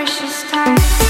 precious time.